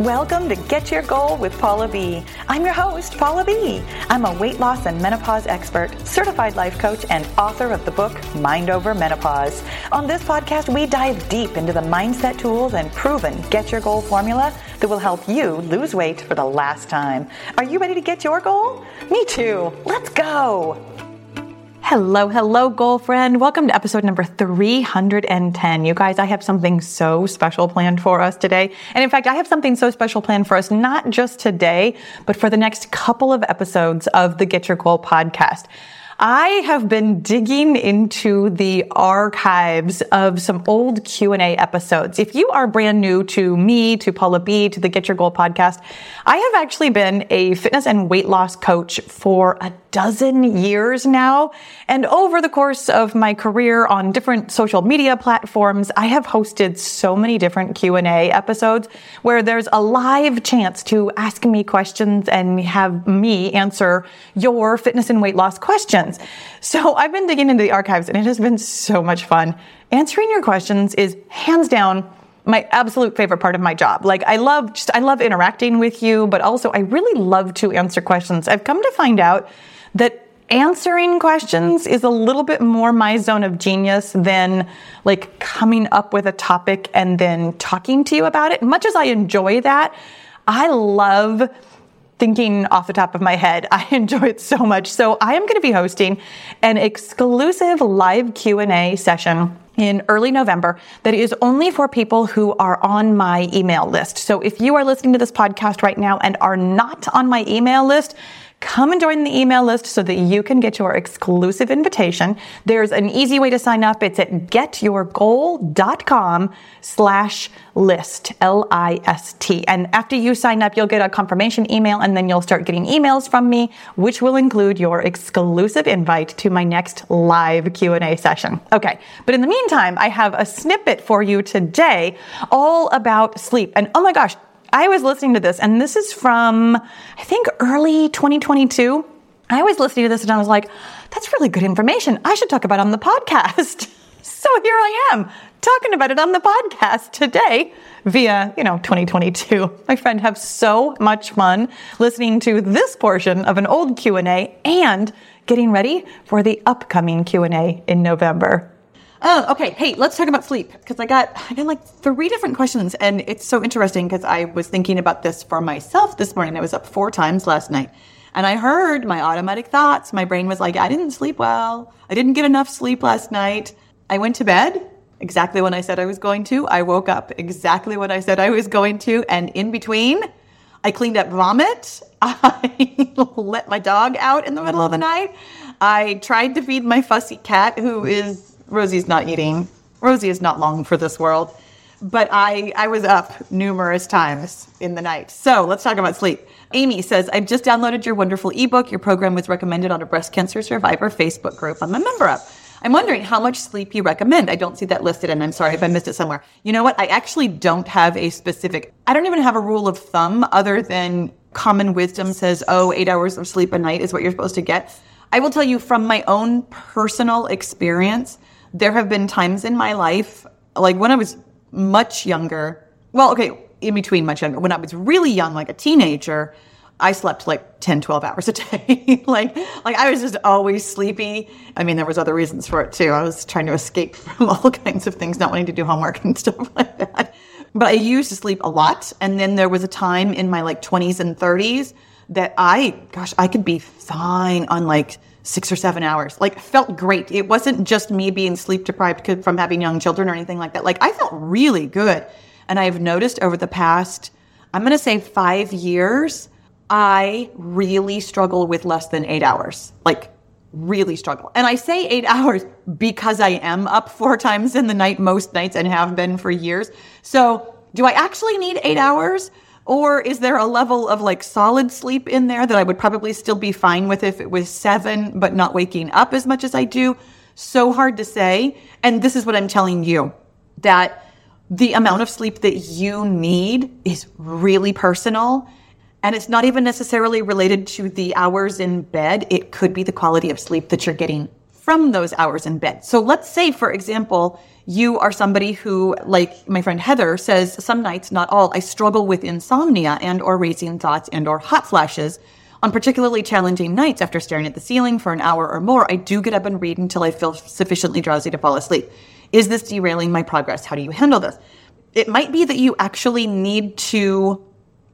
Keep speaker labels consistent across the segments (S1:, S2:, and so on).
S1: Welcome to Get Your Goal with Paula B. I'm your host, Paula B. I'm a weight loss and menopause expert, certified life coach, and author of the book Mind Over Menopause. On this podcast, we dive deep into the mindset tools and proven Get Your Goal formula that will help you lose weight for the last time. Are you ready to get your goal? Me too. Let's go. Hello, hello, goal friend. Welcome to episode number 310. You guys, I have something so special planned for us today. And in fact, I have something so special planned for us, not just today, but for the next couple of episodes of the Get Your Goal podcast. I have been digging into the archives of some old Q&A episodes. If you are brand new to me, to Paula B, to the Get Your Goal podcast, I have actually been a fitness and weight loss coach for a dozen years now. And over the course of my career on different social media platforms, I have hosted so many different Q&A episodes where there's a live chance to ask me questions and have me answer your fitness and weight loss questions So I've been digging into the archives and it has been so much fun. Answering your questions is hands down my absolute favorite part of my job. Like I love just I love interacting with you, but also I really love to answer questions. I've come to find out that answering questions is a little bit more my zone of genius than like coming up with a topic and then talking to you about it. Much as I enjoy that, I love thinking off the top of my head. I enjoy it so much. So I am going to be hosting an exclusive live Q&A session in early November that is only for people who are on my email list. So if you are listening to this podcast right now and are not on my email list, come and join the email list so that you can get your exclusive invitation. There's an easy way to sign up. It's at getyourgoal.com slash list, L-I-S-T. And after you sign up, you'll get a confirmation email and then you'll start getting emails from me, which will include your exclusive invite to my next live Q&A session. Okay. But in the meantime, I have a snippet for you today all about sleep. And oh my gosh, I was listening to this, and this is from, I think, early 2022. I was listening to this and I was like, that's really good information. I should talk about it on the podcast. so here I am talking about it on the podcast today via, you know, 2022. My friend have so much fun listening to this portion of an old Q&A and getting ready for the upcoming Q&A in November. Oh, okay. Hey, let's talk about sleep because I got I got like three different questions, and it's so interesting because I was thinking about this for myself this morning. I was up four times last night, and I heard my automatic thoughts. My brain was like, "I didn't sleep well. I didn't get enough sleep last night. I went to bed exactly when I said I was going to. I woke up exactly when I said I was going to, and in between, I cleaned up vomit. I let my dog out in the middle of the night. I tried to feed my fussy cat, who is Rosie's not eating. Rosie is not long for this world. But I, I was up numerous times in the night. So let's talk about sleep. Amy says, I've just downloaded your wonderful ebook. Your program was recommended on a breast cancer survivor Facebook group I'm a member of. I'm wondering how much sleep you recommend. I don't see that listed, and I'm sorry if I missed it somewhere. You know what? I actually don't have a specific, I don't even have a rule of thumb other than common wisdom says, oh, eight hours of sleep a night is what you're supposed to get. I will tell you from my own personal experience, there have been times in my life, like when I was much younger, well, okay, in between much younger, when I was really young, like a teenager, I slept like 10, 12 hours a day. like, like I was just always sleepy. I mean, there was other reasons for it too. I was trying to escape from all kinds of things, not wanting to do homework and stuff like that. But I used to sleep a lot. And then there was a time in my like 20s and 30s that I, gosh, I could be fine on like six or seven hours. Like felt great. It wasn't just me being sleep deprived from having young children or anything like that. Like I felt really good. And I've noticed over the past, I'm going to say five years, I really struggle with less than eight hours. Like really struggle. And I say eight hours because I am up four times in the night most nights and have been for years. So do I actually need eight hours? Or is there a level of like solid sleep in there that I would probably still be fine with if it was seven, but not waking up as much as I do? So hard to say. And this is what I'm telling you that the amount of sleep that you need is really personal. And it's not even necessarily related to the hours in bed. It could be the quality of sleep that you're getting from those hours in bed. So let's say, for example, you are somebody who, like my friend Heather says, some nights, not all, I struggle with insomnia and or racing thoughts and or hot flashes. On particularly challenging nights after staring at the ceiling for an hour or more, I do get up and read until I feel sufficiently drowsy to fall asleep. Is this derailing my progress? How do you handle this? It might be that you actually need to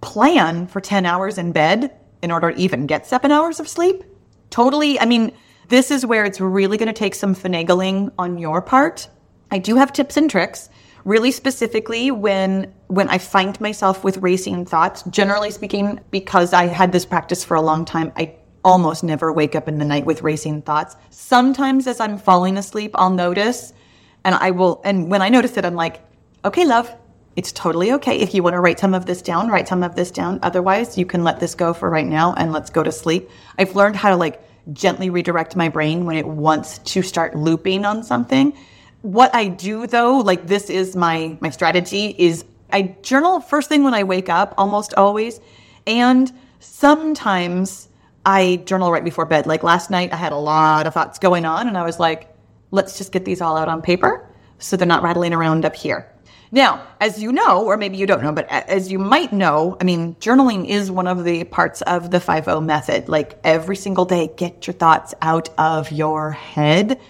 S1: plan for 10 hours in bed in order to even get seven hours of sleep. Totally. I mean, this is where it's really going to take some finagling on your part. I do have tips and tricks really specifically when when I find myself with racing thoughts, generally speaking, because I had this practice for a long time, I almost never wake up in the night with racing thoughts. Sometimes as I'm falling asleep, I'll notice and I will and when I notice it, I'm like, okay, love, it's totally okay. If you want to write some of this down, write some of this down. Otherwise, you can let this go for right now and let's go to sleep. I've learned how to like gently redirect my brain when it wants to start looping on something what I do though, like this is my my strategy is I journal first thing when I wake up almost always and sometimes I journal right before bed. Like last night I had a lot of thoughts going on and I was like let's just get these all out on paper so they're not rattling around up here. Now, as you know, or maybe you don't know, but as you might know, I mean, journaling is one of the parts of the 5 method. Like every single day, get your thoughts out of your head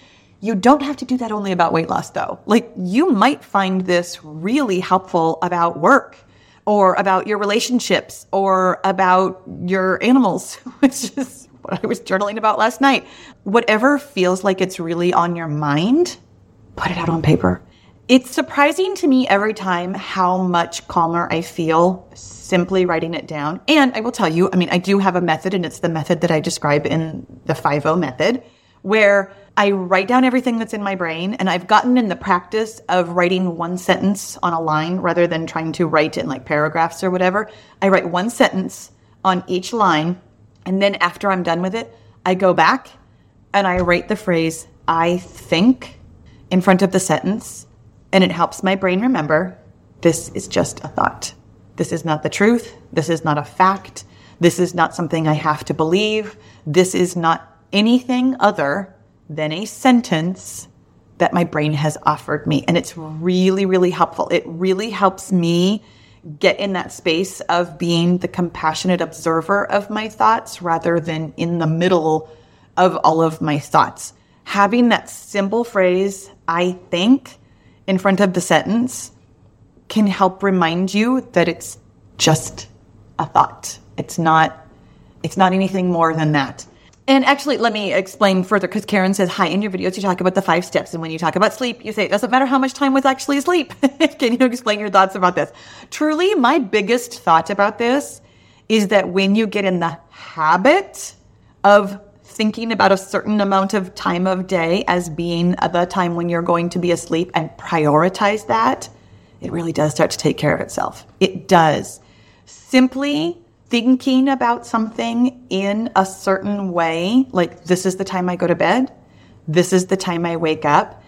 S1: you don't have to do that only about weight loss though. Like you might find this really helpful about work or about your relationships or about your animals, which is what I was journaling about last night. Whatever feels like it's really on your mind, put it out on paper. It's surprising to me every time how much calmer I feel simply writing it down. And I will tell you, I mean, I do have a method and it's the method that I describe in the 5 method where I write down everything that's in my brain, and I've gotten in the practice of writing one sentence on a line rather than trying to write in like paragraphs or whatever. I write one sentence on each line, and then after I'm done with it, I go back and I write the phrase, I think, in front of the sentence, and it helps my brain remember this is just a thought. This is not the truth. This is not a fact. This is not something I have to believe. This is not anything other than a sentence that my brain has offered me. And it's really, really helpful. It really helps me get in that space of being the compassionate observer of my thoughts rather than in the middle of all of my thoughts. Having that simple phrase, I think, in front of the sentence can help remind you that it's just a thought. It's not it's not anything more than that. And actually, let me explain further because Karen says, Hi, in your videos, you talk about the five steps. And when you talk about sleep, you say it doesn't matter how much time was actually asleep. Can you explain your thoughts about this? Truly, my biggest thought about this is that when you get in the habit of thinking about a certain amount of time of day as being the time when you're going to be asleep and prioritize that, it really does start to take care of itself. It does. Simply thinking about something in a certain way, like this is the time I go to bed, this is the time I wake up,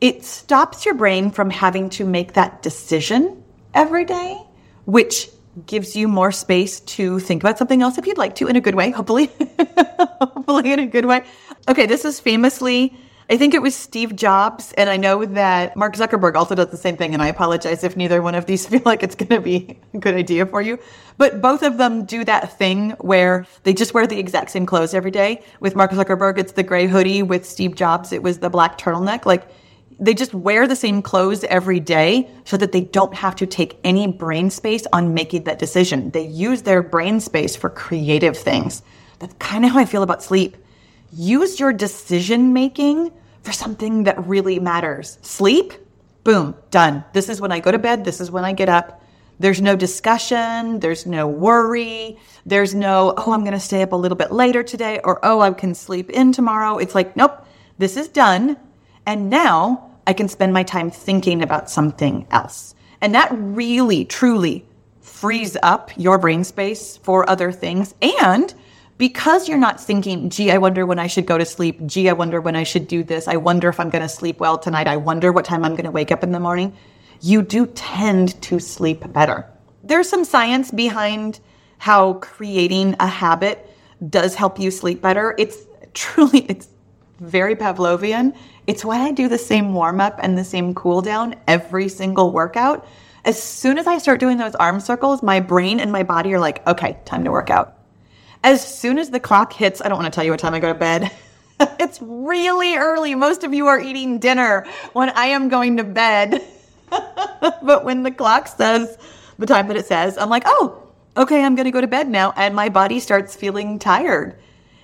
S1: it stops your brain from having to make that decision every day, which gives you more space to think about something else if you'd like to in a good way, hopefully. hopefully in a good way. Okay, this is famously I think it was Steve Jobs, and I know that Mark Zuckerberg also does the same thing. And I apologize if neither one of these feel like it's going to be a good idea for you. But both of them do that thing where they just wear the exact same clothes every day. With Mark Zuckerberg, it's the gray hoodie. With Steve Jobs, it was the black turtleneck. Like they just wear the same clothes every day so that they don't have to take any brain space on making that decision. They use their brain space for creative things. That's kind of how I feel about sleep use your decision making for something that really matters. Sleep, boom, done. This is when I go to bed. This is when I get up. There's no discussion. There's no worry. There's no, oh, I'm going to stay up a little bit later today or, oh, I can sleep in tomorrow. It's like, nope, this is done. And now I can spend my time thinking about something else. And that really, truly frees up your brain space for other things. And because you're not thinking, gee, I wonder when I should go to sleep. Gee, I wonder when I should do this. I wonder if I'm going to sleep well tonight. I wonder what time I'm going to wake up in the morning. You do tend to sleep better. There's some science behind how creating a habit does help you sleep better. It's truly, it's very Pavlovian. It's why I do the same warm up and the same cool down every single workout. As soon as I start doing those arm circles, my brain and my body are like, okay, time to work out. As soon as the clock hits, I don't want to tell you what time I go to bed. it's really early. Most of you are eating dinner when I am going to bed. but when the clock says the time that it says, I'm like, oh, okay, I'm going to go to bed now. And my body starts feeling tired.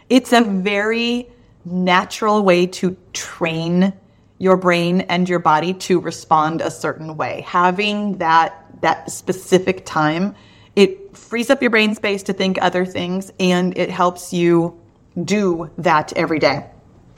S1: It's a very natural way to train your brain and your body to respond a certain way. Having that that specific time, it frees up your brain space to think other things and it helps you do that every day.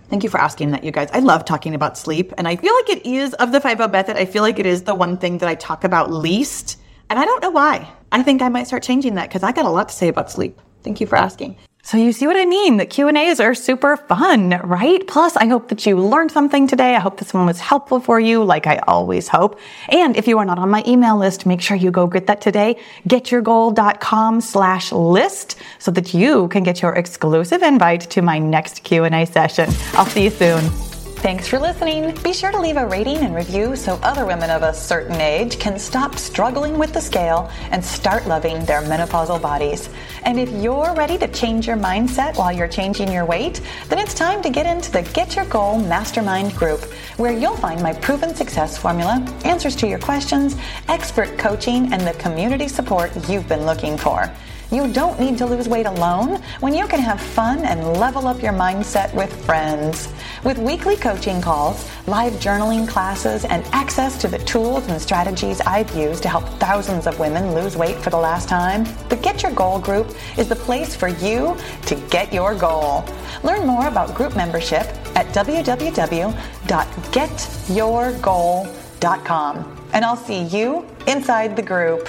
S1: Thank you for asking that, you guys. I love talking about sleep, and I feel like it is of the 5 method. I feel like it is the one thing that I talk about least, and I don't know why. I think I might start changing that because I got a lot to say about sleep. Thank you for asking. So you see what I mean? The Q&As are super fun, right? Plus, I hope that you learned something today. I hope this one was helpful for you, like I always hope. And if you are not on my email list, make sure you go get that today. Getyourgoal.com slash list so that you can get your exclusive invite to my next Q&A session. I'll see you soon. Thanks for listening. Be sure to leave a rating and review so other women of a certain age can stop struggling with the scale and start loving their menopausal bodies. And if you're ready to change your mindset while you're changing your weight, then it's time to get into the Get Your Goal Mastermind group, where you'll find my proven success formula, answers to your questions, expert coaching, and the community support you've been looking for. You don't need to lose weight alone when you can have fun and level up your mindset with friends. With weekly coaching calls, live journaling classes, and access to the tools and strategies I've used to help thousands of women lose weight for the last time, the Get Your Goal group is the place for you to get your goal. Learn more about group membership at www.getyourgoal.com. And I'll see you inside the group.